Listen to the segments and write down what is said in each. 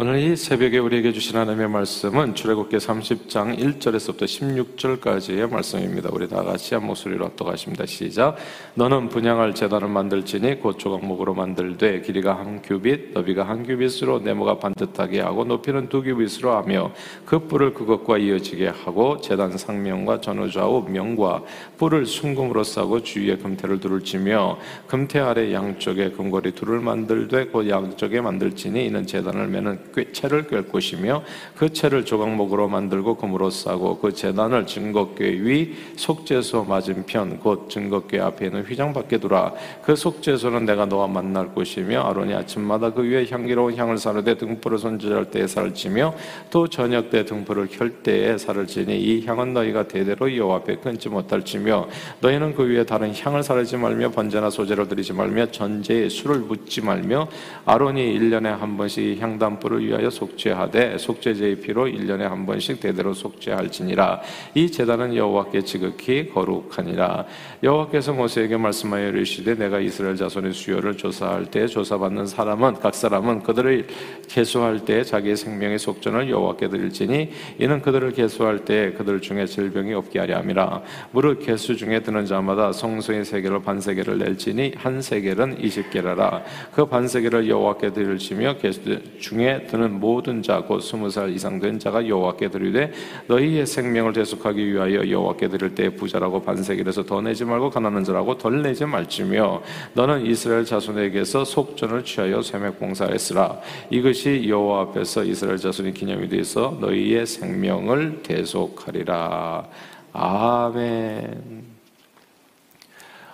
오늘 이 새벽에 우리에게 주신 하나님의 말씀은 출애굽기 30장 1절에서부터 16절까지의 말씀입니다. 우리 다 같이 한 목소리로 합독하십니다. 시작. 너는 분양할 재단을 만들지니 곧 조각목으로 만들되 길이가 한 규빗, 너비가 한 규빗으로 네모가 반듯하게 하고 높이는 두 규빗으로 하며 그 뿔을 그것과 이어지게 하고 재단 상명과 전후좌우 명과 뿔을 순금으로 싸고 주위에 금태를 둘을 치며 금태 아래 양쪽에 금고리 둘을 만들되 곧 양쪽에 만들지니 이는 재단을 매는 채를 꿰 것이며 그 채를 조각목으로 만들고 금으로 싸고 그 재단을 증거궤 위 속죄소 맞은편 곧 증거궤 앞에 있는 휘장 밖에 두라. 그 속죄소는 내가 너와 만날 곳이며 아론이 아침마다 그 위에 향기로운 향을 사르되 등불을 손질할 때에 살을 치며 또 저녁 때 등불을 켤 때에 살을 치니 이 향은 너희가 대대로 여호와 앞에 끊지 못할 지며 너희는 그 위에 다른 향을 사르지 말며 번제나 소제를 드리지 말며 전제에 술을 묻지 말며 아론이 일년에한 번씩 향단불을 위하여 속죄하되 속죄제의 피로 1년에 한 번씩 대대로 속죄할지니라. 이 제단은 여호와께 지극히 거룩하니라. 여호와께서 모세에게 말씀하여 이르시되 내가 이스라엘 자손의 수요를 조사할 때 조사받는 사람은 각 사람은 그들을 계수할 때 자기의 생명의 속전을 여호와께 드릴지니 이는 그들을 계수할 때 그들 중에 질병이 없게 하려 함이라. 무릇 계수 중에 드는 자마다 성소의 세계를 반세계를 낼지니 한 세계는 20개라라. 그 반세계를 여호와께 드릴지며 계수 중에 드는 모든 자 곧 스무 살 이상 된 자가 여호와께 드리되 너희의 생명을 대속하기 위하여 여호와께 드릴 때 부자라고 반세기에서 더 내지 말고 가난한 자라고 덜 내지 말지며 너는 이스라엘 자손에게서 속전을 취하여 세맥 봉사했으라 이것이 여호와 앞에서 이스라엘 자손의 기념이 되어서 너희의 생명을 대속하리라 아멘.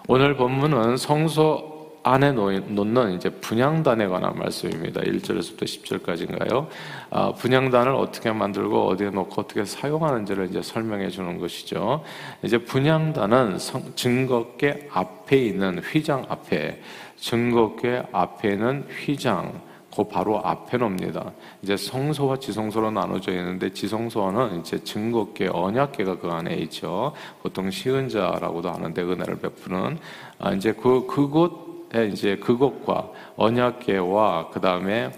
오늘 본문은 성소 안에 놓는 이제 분양단에 관한 말씀입니다. 1절에서부터 10절까지인가요? 아, 분양단을 어떻게 만들고 어디에 놓고 어떻게 사용하는지를 이제 설명해 주는 것이죠. 이제 분양단은 증거계 앞에 있는 휘장 앞에 증거계 앞에 있는 휘장 그 바로 앞에 놉니다. 이제 성소와 지성소로 나눠져 있는데 지성소는 이제 증거계 언약계가 그 안에 있죠. 보통 시은자라고도 하는데 은혜를 베푸는 아, 이제 그 그곳 이제 그것과 언약계와 그 다음에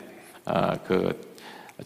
아, 그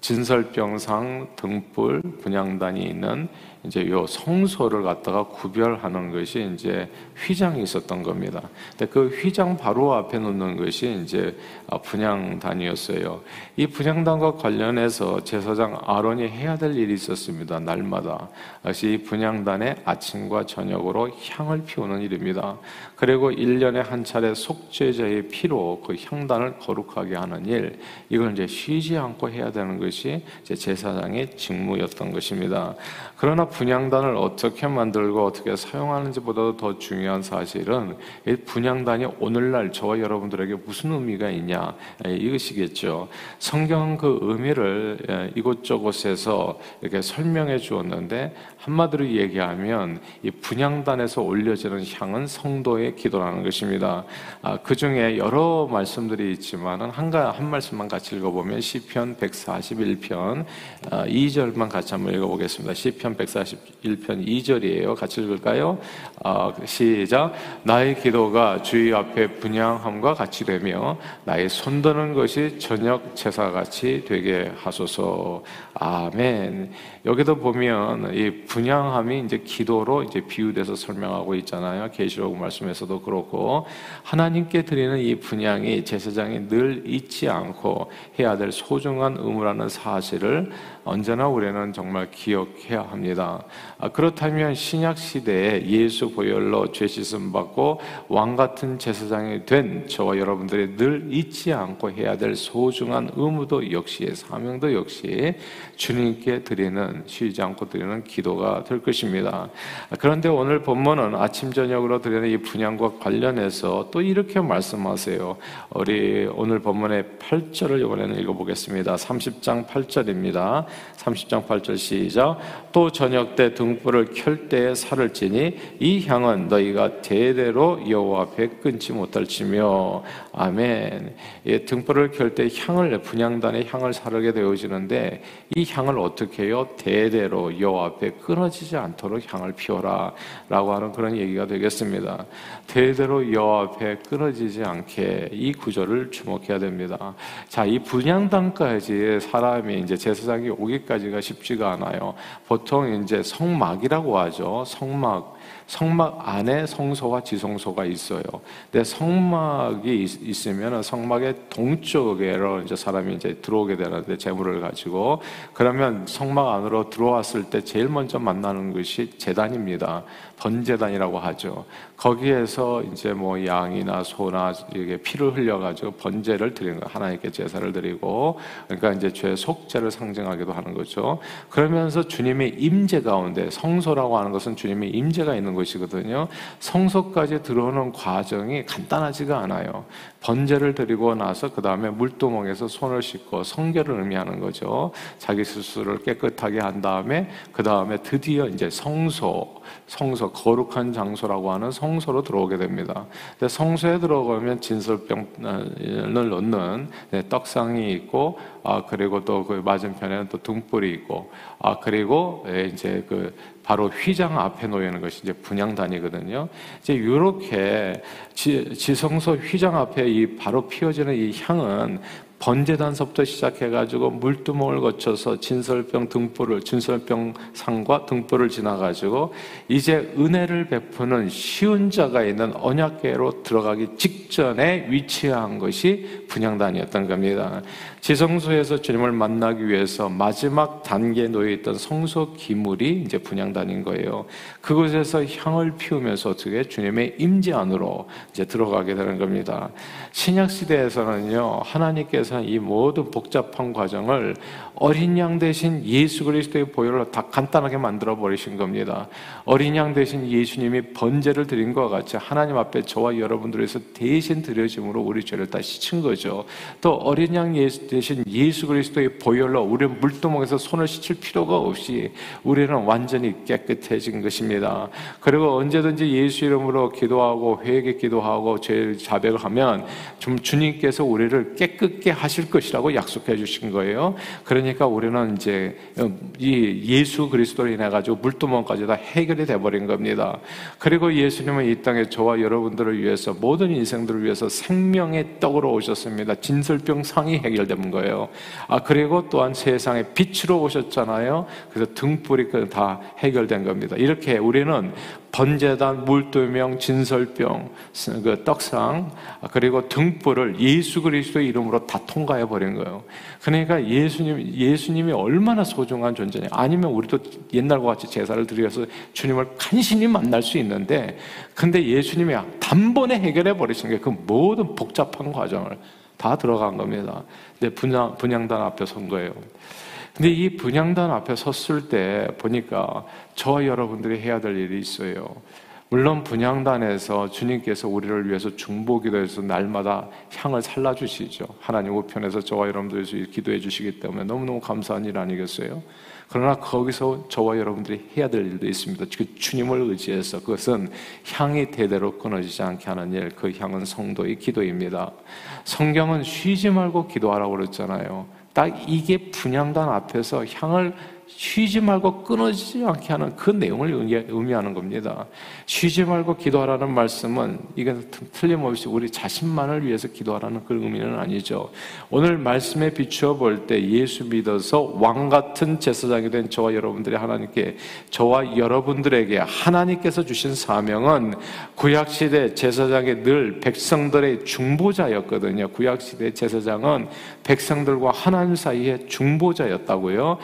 진설병상 등불 분양단이 있는 이제 요 성소를 갖다가 구별하는 것이 이제 휘장이 있었던 겁니다. 근데 그 휘장 바로 앞에 놓는 것이 이제 분양단이었어요. 이 분양단과 관련해서 제사장 아론이 해야 될 일이 있었습니다. 날마다. 그래서 이 분양단에 아침과 저녁으로 향을 피우는 일입니다. 그리고 1년에 한 차례 속죄자의 피로 그 향단을 거룩하게 하는 일, 이걸 이제 쉬지 않고 해야 되는 것이 제사장의 직무였던 것입니다. 그러나 분양단을 어떻게 만들고 어떻게 사용하는지보다도 더 중요한 사실은 이 분양단이 오늘날 저와 여러분들에게 무슨 의미가 있냐 예, 이것이겠죠. 성경 그 의미를 예, 이곳저곳에서 이렇게 설명해 주었는데 한마디로 얘기하면 이 분양단에서 올려지는 향은 성도의 기도라는 것입니다. 아, 그 중에 여러 말씀들이 있지만 한, 한 말씀만 같이 읽어보면 시편 141편 2절만 아, 같이 한번 읽어보겠습니다. 시편 141 141편 2절이에요. 같이 읽을까요? 어, 시작. 나의 기도가 주의 앞에 분양함과 같이 되며 나의 손드는 것이 저녁 제사같이 되게 하소서. 아멘. 여기도 보면 이 분양함이 이제 기도로 이제 비유돼서 설명하고 있잖아요. 계시록 말씀에서도 그렇고 하나님께 드리는 이 분양이 제사장이 늘 잊지 않고 해야 될 소중한 의무라는 사실을 언제나 우리는 정말 기억해야 합니다. 아, 그렇다면 신약 시대에 예수 보혈로 죄 씻음 받고 왕 같은 제사장이 된 저와 여러분들이 늘 잊지 않고 해야 될 소중한 의무도 역시 사명도 역시 주님께 드리는 쉬지 않고 드리는 기도가 될 것입니다. 아, 그런데 오늘 본문은 아침 저녁으로 드리는 이 분양과 관련해서 또 이렇게 말씀하세요. 우리 오늘 본문의 8절을 이번에는 읽어보겠습니다. 30장 8절입니다. 30장 8절 시작. 또 저녁 때 등불을 켤 때에 살을 찌니 이 향은 너희가 대대로 여호와 앞에 끊지 못할 지며 아멘. 예, 등불을 켤 때 향을 분양단의 향을 사르게 되어지는데 이 향을 어떻게 해요? 대대로 여호와 앞에 끊어지지 않도록 향을 피워라라고 하는 그런 얘기가 되겠습니다. 대대로 여호와 앞에 끊어지지 않게 이 구절을 주목해야 됩니다. 자, 이 분양단까지 사람이 이제 제사장이 오기까지가 쉽지가 않아요. 보통 이제 성막이라고 하죠. 성막. 성막 안에 성소와 지성소가 있어요. 근데 성막이 있, 으면 성막의 동쪽으로 이제 사람이 이제 들어오게 되는데 재물을 가지고 그러면 성막 안으로 들어왔을 때 제일 먼저 만나는 것이 재단입니다. 번제단이라고 하죠. 거기에서 이제 뭐 양이나 소나 이게 피를 흘려가지고 번제를 드리는 거 하나님께 제사를 드리고 그러니까 이제 죄 속죄를 상징하기도 하는 거죠. 그러면서 주님의 임재 가운데 성소라고 하는 것은 주님의 임재가 있는 것이거든요. 성소까지 들어오는 과정이 간단하지가 않아요. 번제를 드리고 나서 그 다음에 물두멍에서 손을 씻고 성결을 의미하는 거죠. 자기 스스로를 깨끗하게 한 다음에 그 다음에 드디어 이제 성소, 성소 거룩한 장소라고 하는 성소로 들어오게 됩니다. 근데 성소에 들어가면 진설병을 넣는 네, 떡상이 있고 아 그리고 또 그 맞은편에는 또 등불이 있고 아 그리고 예, 이제 그 바로 휘장 앞에 놓이는 것이 이제 분양단이거든요. 이제 이렇게 지 성소 휘장 앞에 이 바로 피어지는 이 향은 번제단서부터 시작해가지고 물두멍을 거쳐서 진설병 등불을 진설병 상과 등불을 지나가지고 이제 은혜를 베푸는 쉬운 자가 있는 언약계로 들어가기 직전에 위치한 것이 분양단이었던 겁니다. 지성소에서 주님을 만나기 위해서 마지막 단계에 놓여 있던 성소 기물이 이제 분양단인 거예요. 그곳에서 향을 피우면서 어떻게 주님의 임재 안으로 이제 들어가게 되는 겁니다. 신약 시대에서는요 하나님께서 이 모든 복잡한 과정을 어린 양 대신 예수 그리스도의 보혈로 다 간단하게 만들어 버리신 겁니다. 어린 양 대신 예수님이 번제를 드린 것과 같이 하나님 앞에 저와 여러분들에서 대신 드려짐으로 우리 죄를 다 씻은 거죠. 또 어린 양 예수 대신 예수 그리스도의 보혈로 우리는 물두멍에서 손을 씻을 필요가 없이 우리는 완전히 깨끗해진 것입니다. 그리고 언제든지 예수 이름으로 기도하고 회개 기도하고 죄 자백을 하면 좀 주님께서 우리를 깨끗게 하실 것이라고 약속해 주신 거예요. 그러니 그러니까 우리는 이제 이 예수 그리스도로 인해 가지고 물두멍까지 다 해결이 돼 버린 겁니다. 그리고 예수님은 이 땅에 저와 여러분들을 위해서 모든 인생들을 위해서 생명의 떡으로 오셨습니다. 진설병 상이 해결된 거예요. 아 그리고 또한 세상에 빛으로 오셨잖아요. 그래서 등불이 그다 해결된 겁니다. 이렇게 우리는 번제단, 물두명, 진설병, 그 떡상, 그리고 등불을 예수 그리스도의 이름으로 다 통과해 버린 거예요. 그러니까 예수님, 예수님이 얼마나 소중한 존재냐. 아니면 우리도 옛날과 같이 제사를 드려서 주님을 간신히 만날 수 있는데, 근데 예수님이 단번에 해결해 버리신 게 그 모든 복잡한 과정을 다 들어간 겁니다. 근데 분양, 분양단 앞에 선 거예요. 근데 이 분양단 앞에 섰을 때 보니까 저와 여러분들이 해야 될 일이 있어요. 물론 분양단에서 주님께서 우리를 위해서 중보기도해서 날마다 향을 살라 주시죠. 하나님 우편에서 저와 여러분들 위 기도해 주시기 때문에 너무너무 감사한 일 아니겠어요? 그러나 거기서 저와 여러분들이 해야 될 일도 있습니다. 그 주님을 의지해서 그것은 향이 대대로 끊어지지 않게 하는 일, 그 향은 성도의 기도입니다. 성경은 쉬지 말고 기도하라고 그랬잖아요. 딱 이게 분양단 앞에서 향을 쉬지 말고 끊어지지 않게 하는 그 내용을 의미하는 겁니다. 쉬지 말고 기도하라는 말씀은 이게 틀림없이 우리 자신만을 위해서 기도하라는 그 의미는 아니죠. 오늘 말씀에 비추어 볼 때 예수 믿어서 왕 같은 제사장이 된 저와 여러분들이 하나님께 저와 여러분들에게 하나님께서 주신 사명은 구약 시대 제사장이 늘 백성들의 중보자였거든요. 구약 시대 제사장은 백성들과 하나님 사이의 중보자였다고요.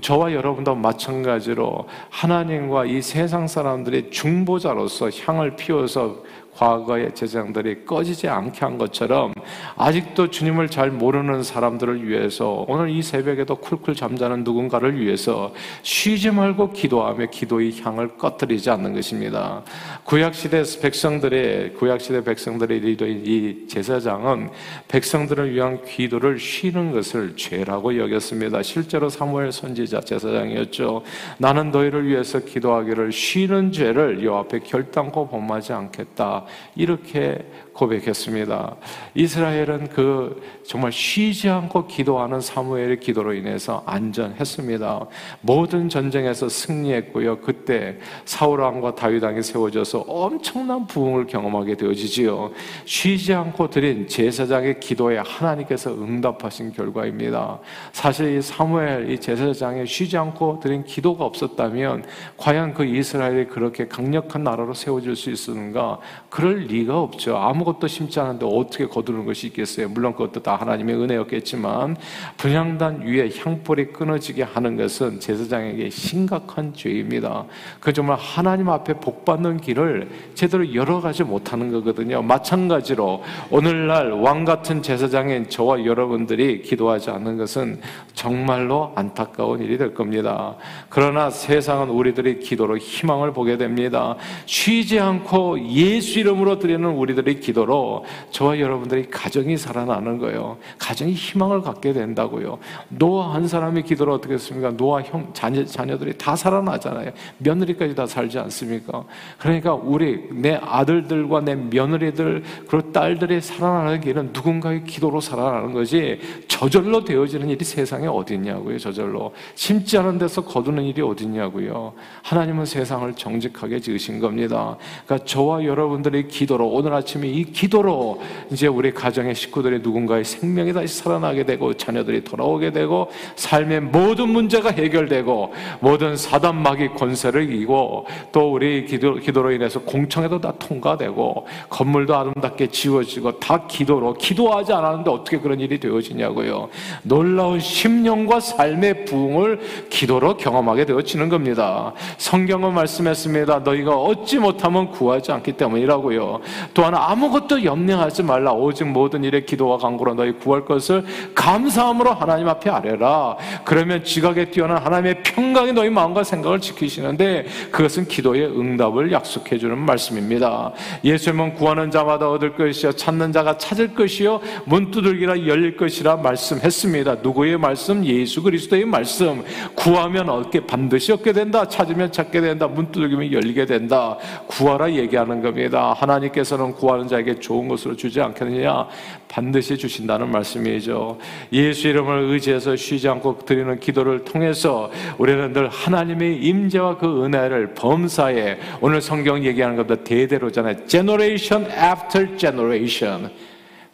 저와 여러분도 마찬가지로 하나님과 이 세상 사람들의 중보자로서 향을 피워서 과거의 제장들이 꺼지지 않게 한 것처럼 아직도 주님을 잘 모르는 사람들을 위해서 오늘 이 새벽에도 쿨쿨 잠자는 누군가를 위해서 쉬지 말고 기도하며 기도의 향을 꺼뜨리지 않는 것입니다. 구약시대 백성들의, 구약시대 백성들의 이 제사장은 백성들을 위한 기도를 쉬는 것을 죄라고 여겼습니다. 실제로 사무엘 선지자 제사장이었죠. 나는 너희를 위해서 기도하기를 쉬는 죄를 여 앞에 결단코 범하지 않겠다. 이렇게 고백했습니다. 이스라엘은 그 정말 쉬지 않고 기도하는 사무엘의 기도로 인해서 안전했습니다. 모든 전쟁에서 승리했고요. 그때 사울 왕과 다윗 왕이 세워져서 엄청난 부흥을 경험하게 되어지지요. 쉬지 않고 드린 제사장의 기도에 하나님께서 응답하신 결과입니다. 사실 이 사무엘 이 제사장의 쉬지 않고 드린 기도가 없었다면 과연 그 이스라엘이 그렇게 강력한 나라로 세워질 수 있었는가? 그럴 리가 없죠. 아무 아무것도 심지 않은데 어떻게 거두는 것이 있겠어요? 물론 그것도 다 하나님의 은혜였겠지만 분향단 위에 향불이 끊어지게 하는 것은 제사장에게 심각한 죄입니다. 그 정말 하나님 앞에 복 받는 길을 제대로 열어가지 못하는 거거든요. 마찬가지로 오늘날 왕 같은 제사장인 저와 여러분들이 기도하지 않는 것은 정말로 안타까운 일이 될 겁니다. 그러나 세상은 우리들의 기도로 희망을 보게 됩니다. 쉬지 않고 예수 이름으로 드리는 우리들의 기도 기도로 저와 여러분들이 가정이 살아나는 거예요. 가정이 희망을 갖게 된다고요. 노아 한 사람의 기도를 어떻게 했습니까? 노아 형, 자녀, 자녀들이 다 살아나잖아요. 며느리까지 다 살지 않습니까? 그러니까 우리, 내 아들들과 내 며느리들, 그리고 딸들이 살아나는 길은 누군가의 기도로 살아나는 거지 저절로 되어지는 일이 세상에 어디 있냐고요, 저절로. 심지 않은 데서 거두는 일이 어디 있냐고요. 하나님은 세상을 정직하게 지으신 겁니다. 그러니까 저와 여러분들 의 기도로 오늘 아침에 이 기도로 이제 우리 가정의 식구들이 누군가의 생명이 다시 살아나게 되고 자녀들이 돌아오게 되고 삶의 모든 문제가 해결되고 모든 사단 마귀 권세를 이기고 또 우리 기도, 기도로 인해서 공청에도 다 통과되고 건물도 아름답게 지워지고 다 기도로 기도하지 않았는데 어떻게 그런 일이 되어지냐고요. 놀라운 심령과 삶의 부흥을 기도로 경험하게 되어지는 겁니다. 성경은 말씀했습니다. 너희가 얻지 못하면 구하지 않기 때문이라고 요. 또한 아무것도 염려하지 말라. 오직 모든 일에 기도와 간구로 너희 구할 것을 감사함으로 하나님 앞에 아뢰라. 그러면 지각에 뛰어난 하나님의 평강이 너희 마음과 생각을 지키시는데 그것은 기도의 응답을 약속해 주는 말씀입니다. 예수님은 구하는 자마다 얻을 것이요 찾는 자가 찾을 것이요 문 두들기라 열릴 것이라 말씀했습니다. 누구의 말씀? 예수 그리스도의 말씀. 구하면 얻게 반드시 얻게 된다. 찾으면 찾게 된다. 문 두들기면 열리게 된다. 구하라 얘기하는 겁니다. 하나님께서는 구하는 자에게 좋은 것으로 주지 않겠느냐? 반드시 주신다는 말씀이죠. 예수 이름을 의지해서 쉬지 않고 드리는 기도를 통해서 우리는 늘 하나님의 임재와 그 은혜를 범사에 오늘 성경 얘기하는 것보다 대대로잖아요. generation after generation.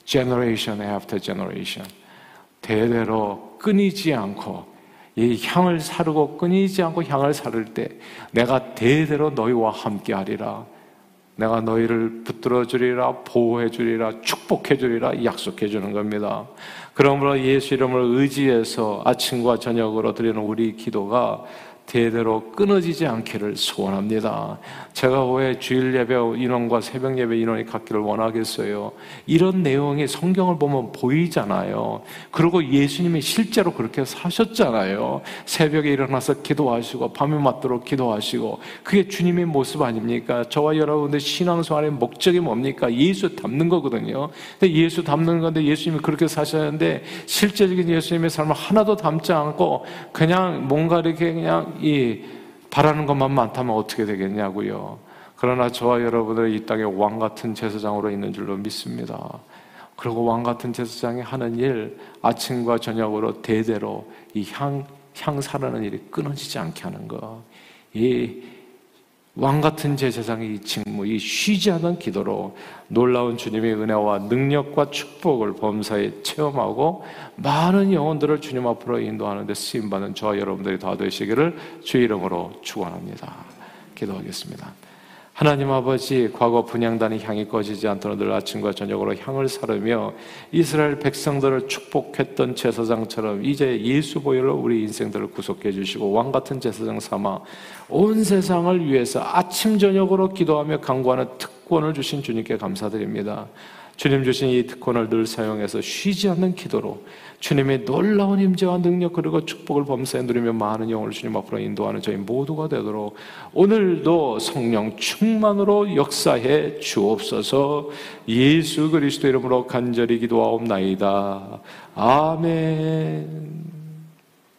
generation after generation. 대대로 끊이지 않고 이 향을 사르고 끊이지 않고 향을 사를 때 내가 대대로 너희와 함께 하리라. 내가 너희를 붙들어 주리라, 보호해 주리라, 축복해 주리라 약속해 주는 겁니다. 그러므로 예수 이름을 의지해서 아침과 저녁으로 드리는 우리 기도가 대대로 끊어지지 않기를 소원합니다. 제가 왜 주일 예배 인원과 새벽 예배 인원이 갖기를 원하겠어요? 이런 내용이 성경을 보면 보이잖아요. 그리고 예수님이 실제로 그렇게 사셨잖아요. 새벽에 일어나서 기도하시고 밤에 맞도록 기도하시고 그게 주님의 모습 아닙니까? 저와 여러분들 신앙생활의 목적이 뭡니까? 예수 닮는 거거든요. 근데 예수 닮는 건데 예수님이 그렇게 사셨는데 실제적인 예수님의 삶을 하나도 닮지 않고 그냥 뭔가 이렇게 그냥 이 바라는 것만 많다면 어떻게 되겠냐고요. 그러나 저와 여러분들 이 땅에 왕 같은 제사장으로 있는 줄로 믿습니다. 그리고 왕 같은 제사장이 하는 일 아침과 저녁으로 대대로 이 향, 향 사르는 일이 끊어지지 않게 하는 거. 이 왕 같은 제사장의 이 직무, 이 쉬지 않은 기도로 놀라운 주님의 은혜와 능력과 축복을 범사에 체험하고 많은 영혼들을 주님 앞으로 인도하는데 쓰임 받는 저와 여러분들이 다 되시기를 주 이름으로 축원합니다. 기도하겠습니다. 하나님 아버지 과거 분양단의 향이 꺼지지 않도록 늘 아침과 저녁으로 향을 사르며 이스라엘 백성들을 축복했던 제사장처럼 이제 예수 보혈로 우리 인생들을 구속해 주시고 왕 같은 제사장 삼아 온 세상을 위해서 아침 저녁으로 기도하며 강구하는 특권을 주신 주님께 감사드립니다. 주님 주신 이 특권을 늘 사용해서 쉬지 않는 기도로 주님의 놀라운 임재와 능력 그리고 축복을 범사에 누리며 많은 영혼을 주님 앞으로 인도하는 저희 모두가 되도록 오늘도 성령 충만으로 역사해 주옵소서 예수 그리스도 이름으로 간절히 기도하옵나이다. 아멘.